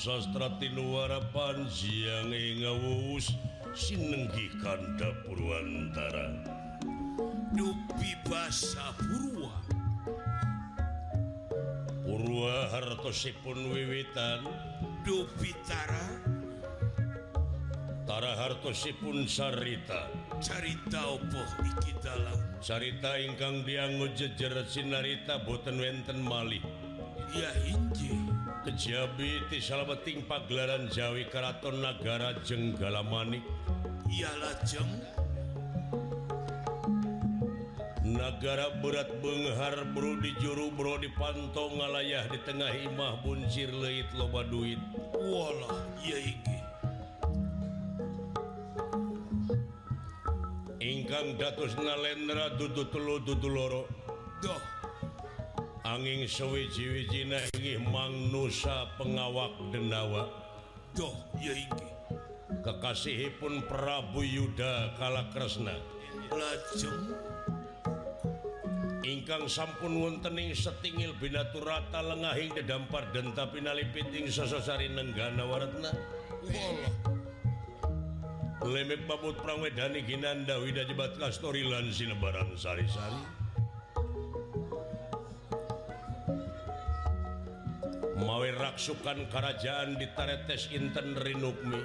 sastratinuara Panjiang ngawus sinenggi kanda Purwantara. Dupi basa Purwa. Purwa hartosipun wiwitan. Dupitara Tara. Hartosipun sarita. Carita opo iki dalam Carita ingkang dianggo jejer sinarita boten wenten malih. Ya inji kejabi di salabeting pagelaran Jawi Karaton Nagara Jenggala Manik Iya lajeng Nagara berat Benghar Bro di juru Bro di pantong ngalayah di tengah imah buncir leit loba duit. Walah iya iki. Ingkang datus nalendra dudu telu dudu loro. Duh. angin sewiji-wijinangi Mang Nusa pengawak denawa. Doh ya iki kekasihipun Prabu Yuda kala Kresna lajeng. Ingkang sampun wontening setingil binaturata lengahing dedampar denta pinalipiting sososari nenggana waratna. Lemek babut prangwedani ginanda wida jebat kastori lan sinebaran sari-sari. Mawe raksukan kerajaan di taretes inten rinukmi.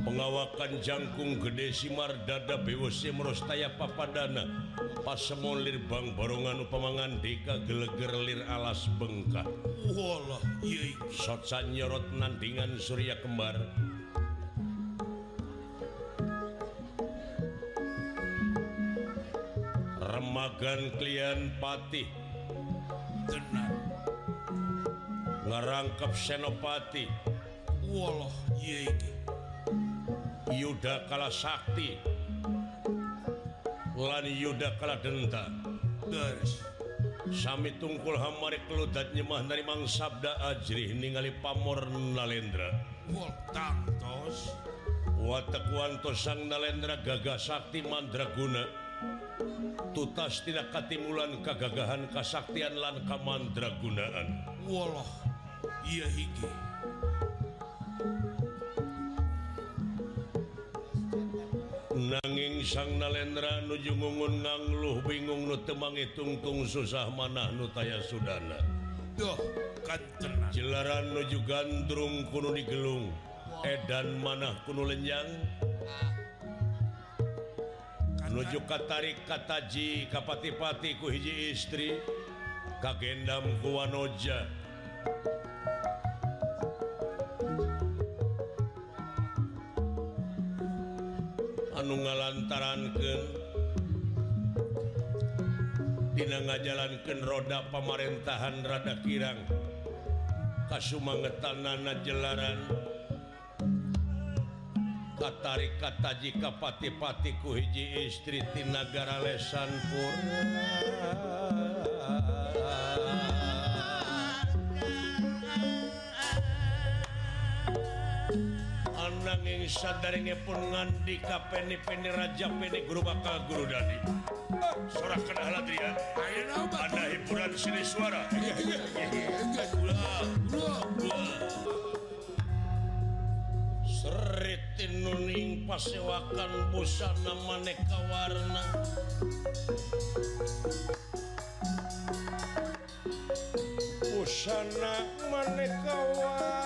Pengawakan jangkung gede simar dada bewesi merostaya papadana. Pasemolir bang barongan upamangan deka geleger lir alas bengkak. Walah ya iki. Sotsa nyorot nandingan surya kembar. Remagan klien patih. Tenan ngerangkep senopati. Walah ya iki. Yuda kala sakti. Lan Yuda kala denta garis. Sami tungkul hamari keludat nyemah dari mang sabda ajrih ningali pamor nalendra. Wal tangtos Watak wanto sang nalendra gagah sakti mandraguna. Tutas tidak katimulan kagagahan kasaktian lan kamandragunaan. Walah ia hiji nanging sang nalendra nuju ngungun ngangluh bingung nu temangi tungtung susah manah nu taya sudana. Duh, jelaran nuju gandrung kuno digelung. Edan manah kuno lenyang. nuju katarik kataji kapati-pati ku hiji istri. Kagendam ku wanoja. lantarankan Dina ngajalankan roda pemerintahan rada Kirang. Kasumangetanana jelaran Katarik kataji kapati-pati ku hiji istri Tinagara Lesan Purna nanging sadaringe pun ngandi kapeni peni raja peni guru bakal guru dadi. Eh, Sorak kena halat dia ada hiburan sini suara. Seritin nuning pasewakan busana maneka warna. Busana maneka warna.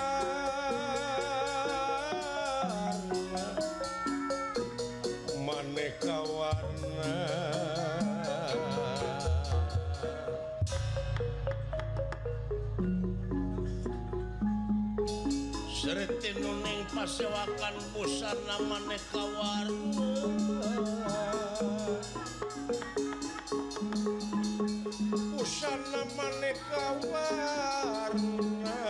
Sertining pasewakan busana maneka warna Busana maneka warna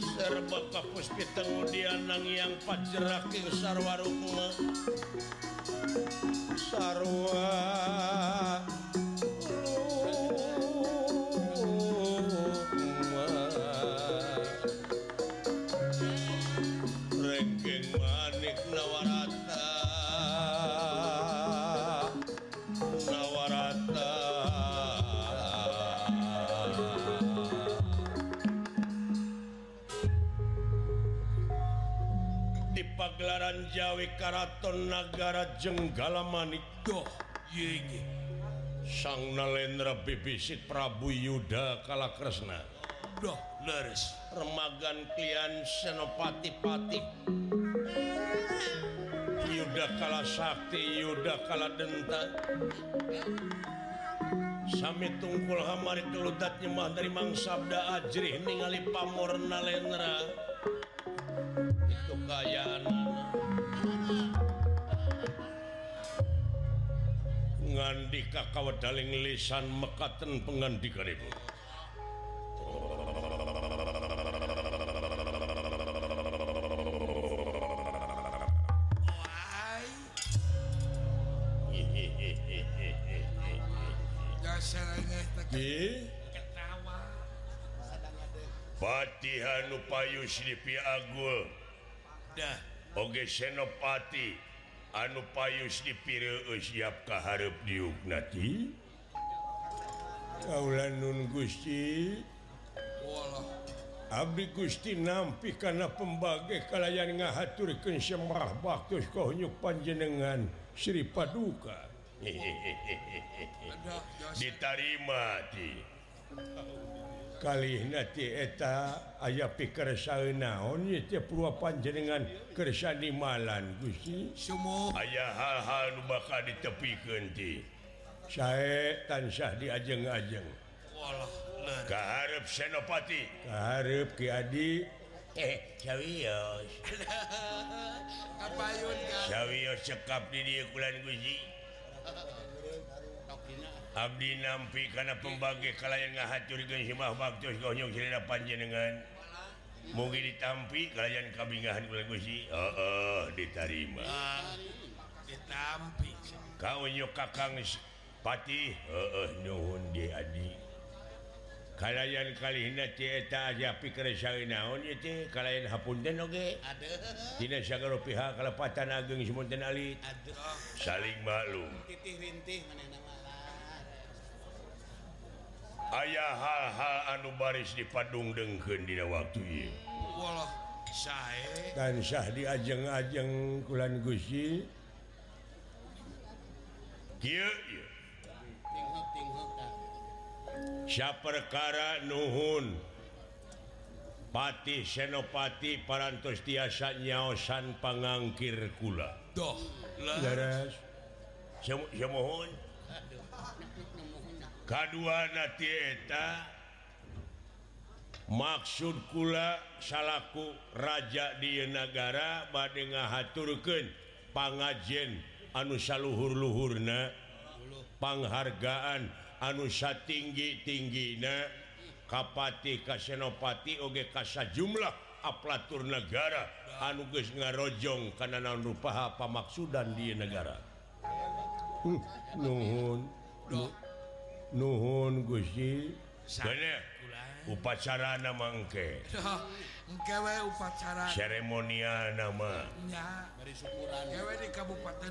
Serba kapuspi tengudianang yang pajeraking sarwa rukma Sarwa Jawi Karaton Nagara Jenggala Manik Doh, ye ge. Sang Nalendra Bibisit Prabu Yuda Kalakresna. Doh, leres. Remagan Klian Senopati Pati. Yuda Kala Sakti Yuda Kala Denta Sami tungkul hamari keludat nyemah dari Mang Sabda Ajrih ningali pamor Nalendra. Itu kayaan ngandika kawadaling lisan mekaten pengandikanipun Patihan upayu silipi Agul dah. Oge senopati anu payus dipir siap keharep diuknati kaulan Nun Gusti. Walah. Abdi Gusti nampi karena pembagai kalayan ngahaturkan semrah baktus kohnyuk panjenengan. Sri Paduka. Hehehe ditarima di kali nanti eta aya pikir oh, naon panjenengan kersa di malan Gusti. Semua. Aya hal-hal bakal ditepikenti saya tansah diajeng-ajeng. Keharep senopati? Keharep kiadi eh cawios cawios cekap di dia kulan Gusti. Abdi nampi karena pembagi kalau yang ngahacurkan himah baktus konyong selera panjenengan. Mungkin ditampi kalian kabingahan kula Gusti oh, oh, diterima ah, ditampi. Kau nyok kakang patih oh, oh, nuhun di adi. Kalian kali hina tieta aja pikir saya naon itu kalian hapunten oge? Ada tidak sagaro pihak kalepatan ageng semunten alit aduh. Saling maklum. Titih rintih mana ayaah haha anu baris di Padung dengkendina waktu dan Syah di ajeng-ajeng kulan Gusi. Perkara Nuhun. Patih Senopati parantos tiasa nyaosan pangangkir kula. Doh mohon kaduanata maksud kula salahku di negara badde ngahaturken pangajen anusaluhur-luhurna penghargaan anusa tinggi-tinggina kapati Kasenopati Oge kasa jumlah aplatur negara anuges ngarojong karena naon rupaha pamaksudan di negara. nuhun nuhun Gusti upacara namangke. Upacara. Seremonial nama. Di Kabupaten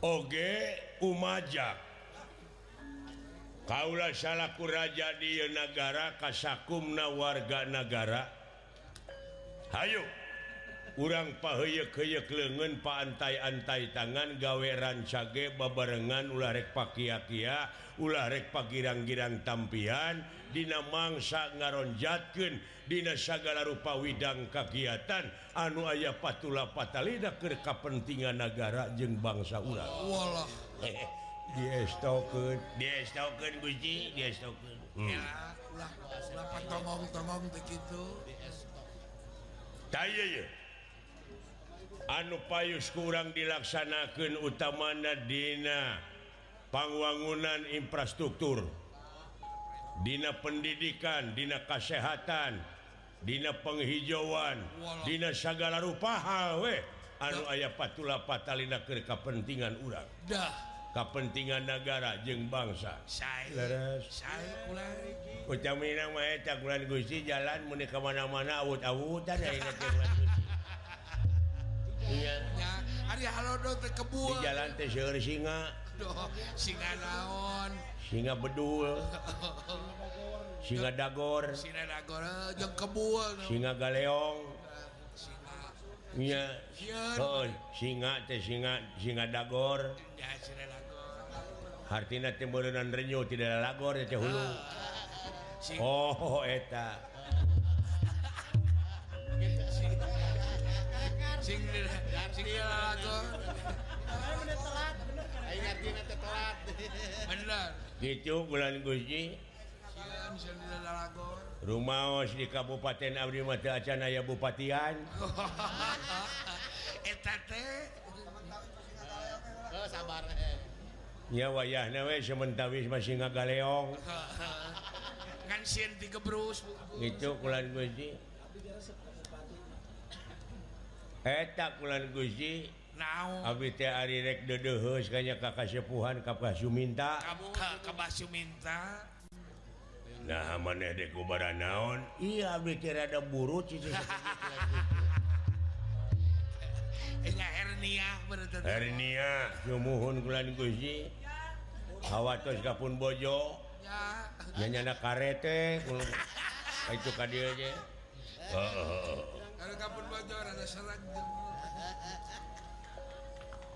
Oge umajak Kaula salahku raja di negara kasakumna warga negara. Hayuk kurang lengan paantai-antai tangan gaweran cage bebarengan ularek pakia-kia ularek pagirang-girang tampian Dina mangsa ngaronjatken Dina sagala rupa widang kegiatan anu ayah patula patalida ke kepentingan negara jeung bangsa ulangwala walah. Dia anu payus kurang dilaksanakan utamana Dina pangwangunan infrastruktur. Dina pendidikan Dina kesehatan Dina penghijauan Dina segala rupa hal we. Anu aya patula patalina ke kepentingan urang. Dah. Kepentingan negara jeng bangsa. Saya saya jalan menikah mana-mana awut-awutan jalan singa. Singa naon? Singa bedul. Singa dagor. Eh, singa galeong. Singa. Singa singa dagor. Hartina teh dan Renyo tidak lagor ya hulu. Ah, ah, ah. Oh eta. sing sing ya telat aing artinya teh telat bener gitu bulan gusti Rumaos di Kabupaten Abdi Mata Acan aya Bupatian. Eta teh. Oh, sabar eh. Ya wayahna we sementawis masih ngagaleong. Ngan sieun ti gebrus. Gitu kulan Gusti. tak bulan Guzi kayaknya ka sepuhan Ka Suminta minta nah maneh dekubara naon iya buru ada Enya hernia berarti. hernia sumuhun kulan Guzi awa terus kapun bojo Ya. Nyanyana karete itu ka dieu ge. Heeh. oh, oh.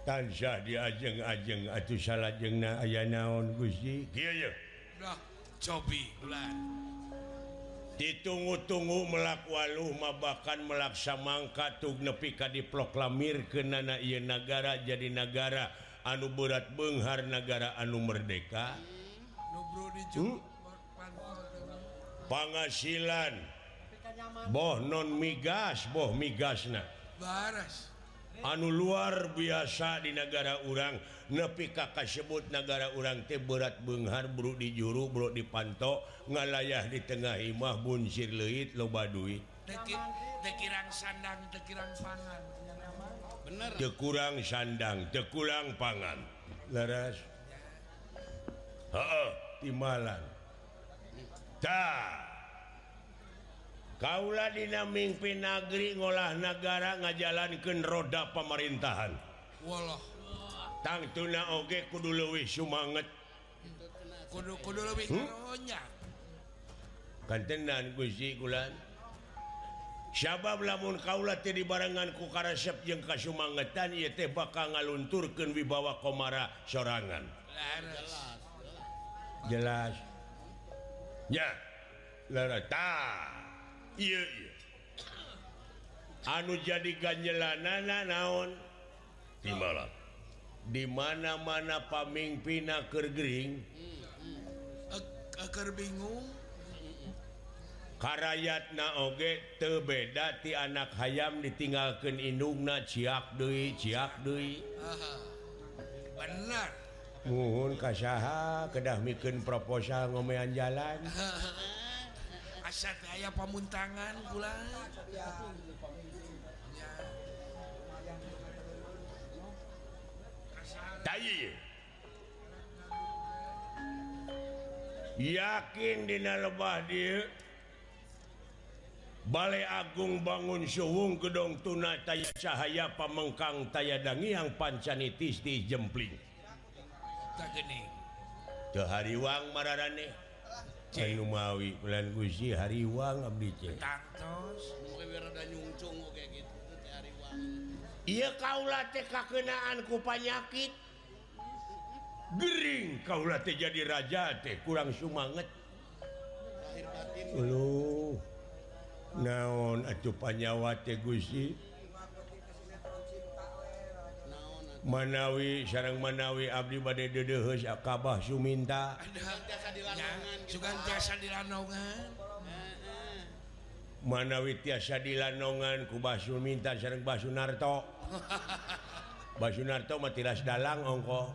Tansah diajeng ajeng atuh salahjengna aya naon Gusti? Ditunggu-tunggu melakualu mabakan melaksa mangka tug nepi ka diproklamir ke nana ia negara jadi negara anu berat Benghar negara anu merdeka. Hmm? penghasilan boh non migas boh migasna. Baras. Anu luar biasa di negara urang nepi kakak sebut negara urang teh berat Benghar Bro di juru Bro dipanto ngalayah di tengah imah bunsir leit loba duit. Tekirang sandang tekulang pangan. Leras timalan. Ta Kaula dina dinamimpi negeri ngolah negara ngajalankeun roda pemerintahan Walah. Tangtuna oge kudu leuwih sumanget kudu kudu leuwih hmm? karonya hmm? kantenan Gusti kulan Sabab lamun kaula teh dibarengan ku karesep jeung kasumangetan ieu teh bakal ngalunturkeun wibawa komara sorangan. Jelas. Jelas. Ya. Lara Iye, iye. anu jadi ganjelanana naon? Dimana di mana-mana pamingpina kergering hmm, hmm. akar bingung. Karayat naoge tebeda ti anak hayam ditinggalkan indungna ciak deui ciak deui. Benar. Nuhun kasaha kedah mikeun proposal ngomean jalan. asa aya pamuntangan pulang yakin Dina lebah dia? Balai Agung bangun Suwung gedong tuna taya cahaya pamengkang tayadangi yang pancanitis di jempling Tehariwang marane Numawi bulan Guzi hariwang Iya kaulah kakenaan ku panyakit. Gering kaulah teh jadi raja teh kurang sumanget. Lahir batin. Halo naon atuh panyawa teh Guzi Manawi sarang Manawi Abdi bade badai Dedehkabah Suminta. Manawi tiasa di Lanongan kuba Suminta sarang Basunarto Basunarto Matilas Dalang ongko.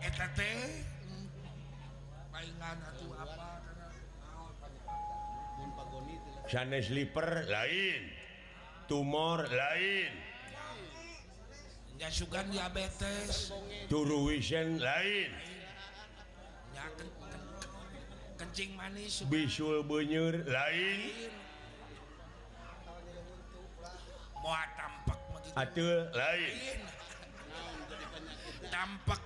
Sanes liper lain. Tumor lain. ya sugan diabetes. Turu wisen lain. Ya, ken, ken, kencing manis. Sugan. bisul benyur lain. Mau tampak atul lain. Tampak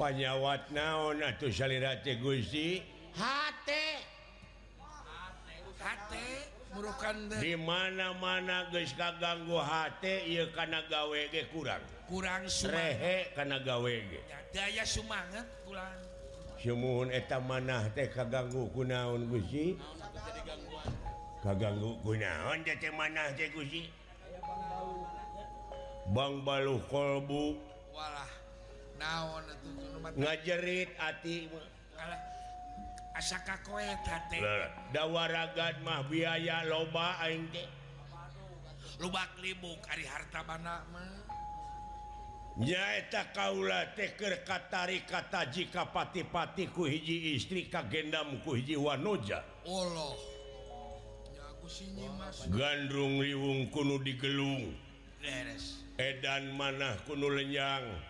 panyawat naon atuh salirate Gusti? Hati hati di mana-mana guys kaganggu H karena gaWG kurang. Kurang surehe karena gaWG daya semangat pulang semun eta manah teh kaganggu kunaon Gusi kaganggu kunaon teh manah teh Gusi Bang balu kolbu. Walah naon ngajerit ati alah. asaka koetawaragan mah biaya loba aing teh. Lubak libuk Ari harta bananyaeta kaula teh keur katari kata jika pati-pati ku hiji istri kagendam ku hiji wanoja Allah gandrung liwung kuno digelung. Edan manah kuno lenyang.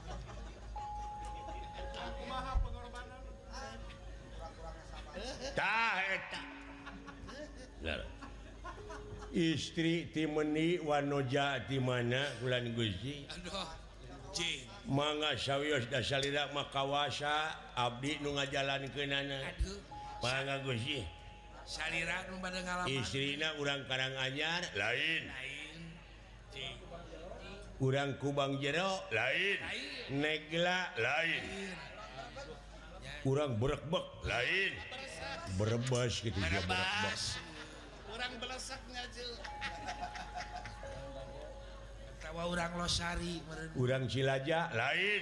Eh? istri timeni Wanoja di mana bulan Guji manga sawwios dasalidak makawasa Abdi nu ngajalan ke nana manga Guji istrina urang Karang Anyar lain. Urang Kubang Jero lain. Negla lain. kurang berekbek lain. Berebas gitu dia berebas. kurang belesaknya ngajil tawa orang losari meren. orang cilaja lain.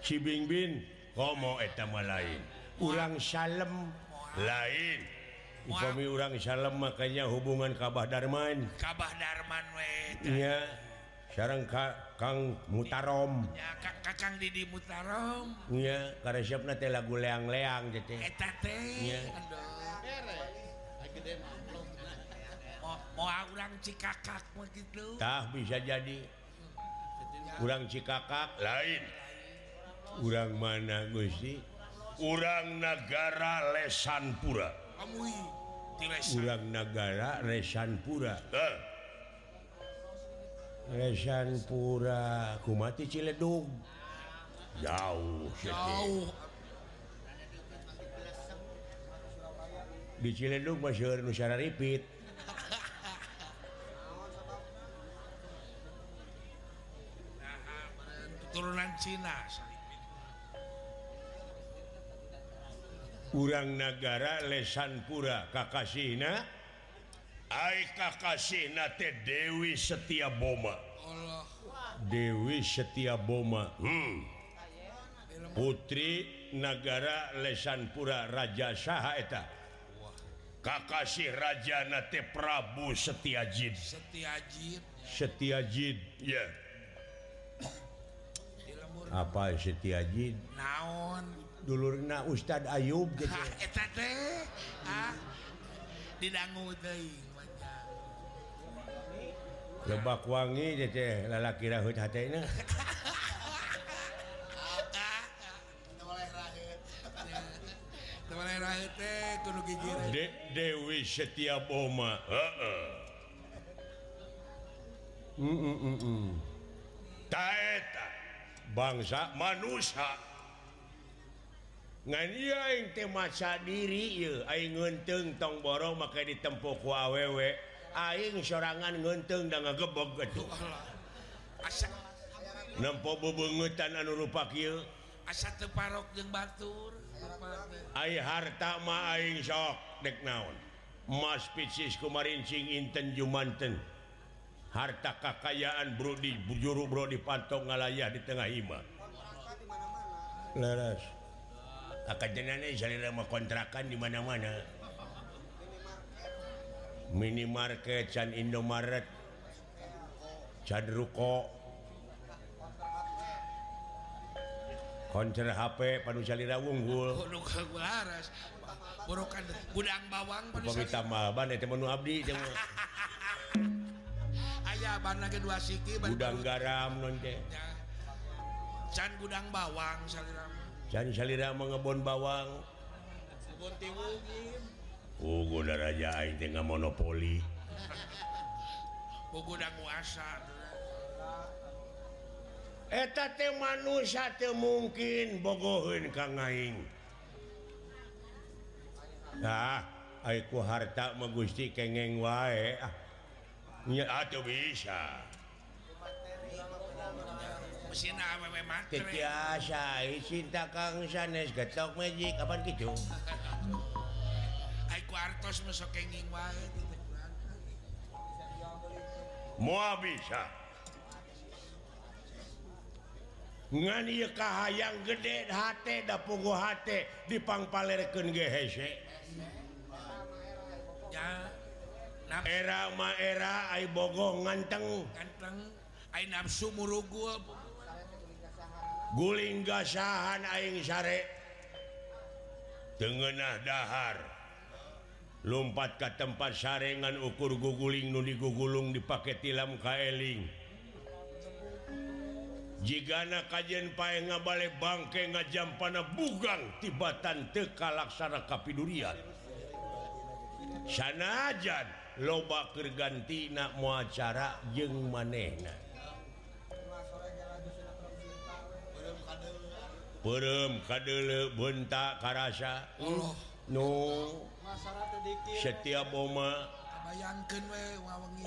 Cibing bin komo etama lain. Orang salem lain. Upami orang salem makanya hubungan kabah darman. Kabah darman we iya. Sarang ka Kang mutarom. Didi mutarom. Lagu leang-leang Cikakak bisa jadi. Urang Cikakak lain. Urang mana Gusti Urang negara lesanpura. Kurang negara lesanpura. Eh Resanpura kumati Ciledug. Jauh jauh. Di Ciledug masyhur Nusara Ripit turunan Cina. Urang negara Lesanpura Kakasina Kakasih Dewi setia boma. Allah. Dewi setia boma. Hmm. Putri negara Lesanpura Raja Sahaeta Kakasih Raja Nate Prabu Setiajid Setiajid Setiajid ya. Yeah. apa Setiajid naon? Dulur na Ustadz Ayub gitu. Ah, Didanggu deui. lebak wangi teh lalaki De Dewi setiap Oma mm -mm -mm. mm. taeta bangsa manusia. Ngannya yang tema diri ngentung tong borong maka ditempuh ku awewek aing sorangan ngentung dan ngegebog gitu nempo bebengutan anu rupa kieu? asa teu parok jeung batur. Ai harta mah aing sok dek naon. Emas picis kumarincing inten jumanten. Harta kakayaan bro di juru bro di pantong ngalayah di tengah hima leres akajenane salira mah kontrakan di mana-mana. minimarket Can Indomaret Cako konser HP panusalira unggul oh, gudang bawang Abdi kedua gudang garam Can gudang bawang salira Can salira mengebon bawang. Raja aing teh monopoli. Mungkin bogohun Nah aku harta mah Gusti kengeng wae. Ah, nya atuh bisa. Cinta Kang sanes getok magic Kapan gitu wartos masuk kenging wae moa bisa. Ngan ieu kahayang gede hate da puguh hate dipangpalerkeun ge hese. Ya Nap era ma era ai bogoh nganteng. Ganteng. ai nafsu murugul. Guling gasahan aing sare. Tengenah dahar. lompat ke tempat sarengan ukur guguling nu digugulung dipakai tilam kaeling jika anak kajian pae ngabalik bangke ngajampana bugang tibatan teka laksana kapidurian sanajan loba kergantina muacara jeng manehna. Perem kadele bentak karasa. Oh. Allah no setiap Oma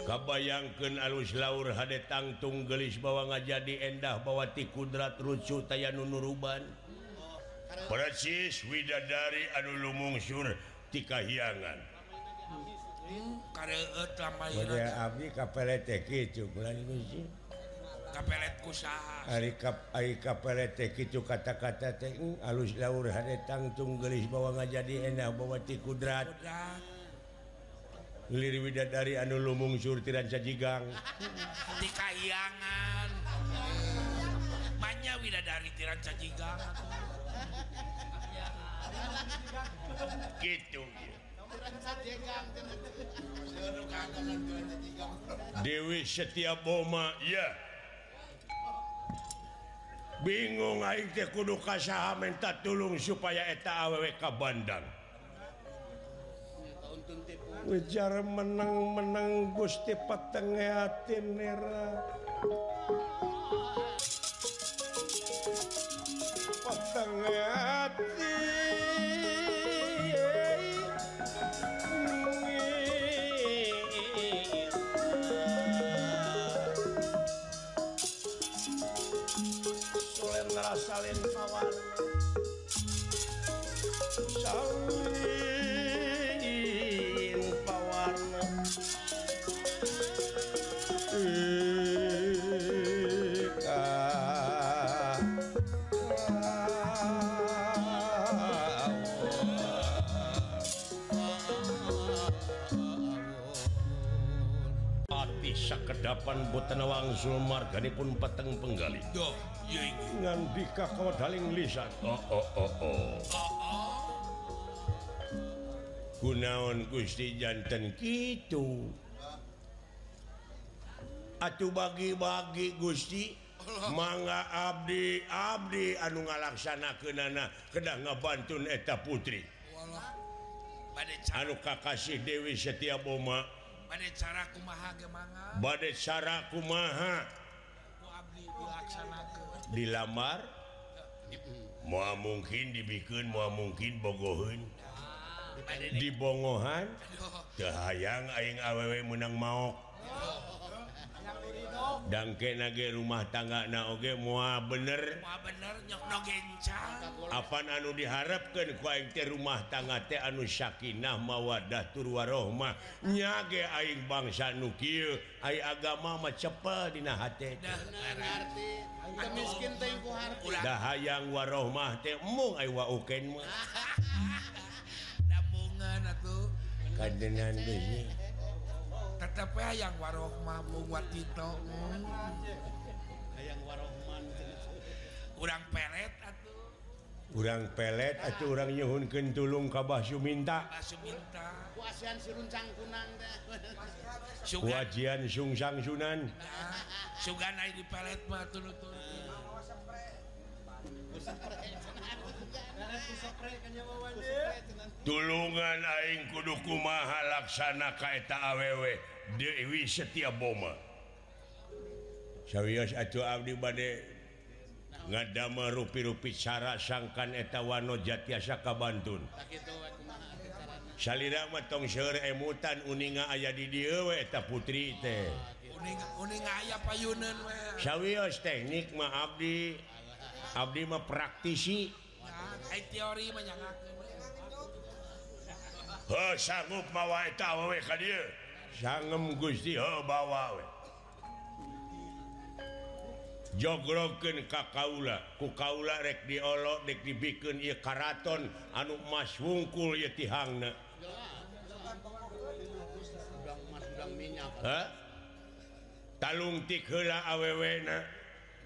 kabayangkan alus laur hade tangtung gelis bawa ngaja di endah bawati kudrat rucu taya nunuruban persis widadari anu lumungsur tika hiangan hmm. hmm. Abdi kapel teki bulan ini sih kusaha. Ari kap ai kapelet teh kitu kata-kata teh uh, alus laur tangtung gelis bawa ngajadi jadi bawa ti kudrat. Lir widadari anu lumung surtiran sajigang. Di kayangan. Manya widadari tiran sajigang. Gitu Dewi setiap Boma ya yeah. bingung kudu kasaha minta tulung supaya eta awwK Bandang. Ujar menang-menang Gusti petengahati merah sakedapan boten wangsul marganipun peteng penggali. Dikah kau daling lisan. Oh Oh Oh Oh. Gunaon Gusti jantan gitu. Atuh bagi-bagi Gusti. Mangga Abdi Abdi anu ngalaksana ke kedah ngabantun eta putri. Walah. anu Kakasih Dewi setiap Boma. bad cara kumaha bad cara kumaha? Dilamar? Mua mungkin dibikin mua mungkin bogohun dibongohan? Kehaang aing awewe menang mau dangke nage rumah tangga nage mua bener, Mua bener apa anu diharapkan kuingte rumah tangga teh anu Syakinah mawadah turwarohmah nyage aing bangsa nukil ay agama mah cepel dina hati dah hayang warohmah teh mung ay wa uken mah. Kadenan deui. yang warohmah buat itu kurang hmm. pelet kurang pelet atau orang Yuhun Kenulung Kabah Suminta. Suwajian Sungsang Sunan. Sugan di pelet mah tulu-tulu tulungan Aing kuduku maha laksana kaeta awewe Dewi setiap boma. Serius acuh Abdi bade ngadama rupi-rupi cara sangkan eta wano jatiasa kabantun salira matong seur emutan uninga aya di diewe eta putri teh. Uninga ayah payunan serius teknik ma Abdi. Abdi mah praktisi. Teori mah nyangakeun. Heh sanggup mawa Sangem Gusti heuh bawa we. jogrogken ka kaula. Ku kaula rek diolok dek dibikeun ieu karaton. Anu mas wungkul ieu tihangna talungtik heula awewena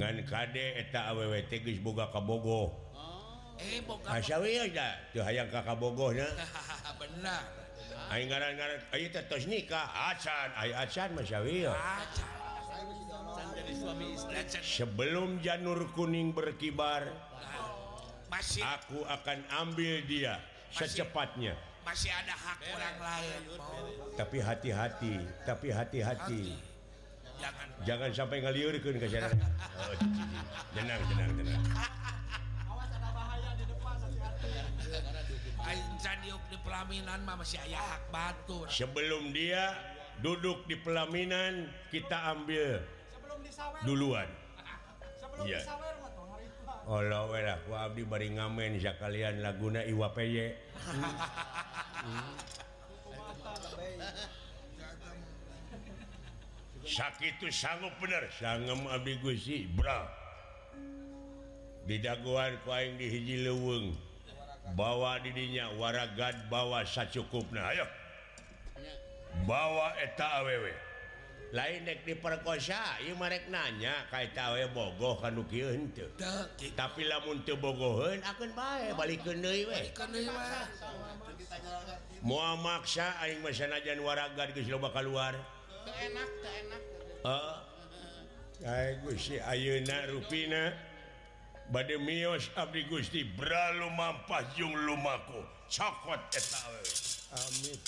ngan Kdek eta awwT boga kabogo oh. eh, ah, hayang Kabogo ngaran-tos nikah. Acan Masya sebelum janur kuning berkibar masih aku akan ambil dia secepatnya. masih ada hak orang lain tapi hati-hati tapi hati-hati. jangan jangan sampai ngaliurkeun ke sana. Oh, tenang tenang tenang awas ada bahaya di depan hati-hati. Insan diuk di pelaminan mah masih aya hak batur sebelum dia duduk di pelaminan kita ambil sebelum disawer. duluan. Sebelum ya. disawer Allah welah ku abdi bari ngamen sakalian laguna iwa peye. sakit sanggup bener sangem Abigusi Bra didaguan koing dihiji leweng. Bawa didinya waragad bawa sacukupna. Ayo. Bawa eta awewe lain dek diperkosa ieu marek nanya ka eta awewe bogoh kanu kieu henteu tapi lamun teu bogoheun akeun bae balikeun deui we. Moal maksa aing mah sanajan waragad geus loba kaluar. Gusti Ayeuna Ruina bad mios Abdi Gusti Bralu mampah Jung Lumaku. Cokot Amit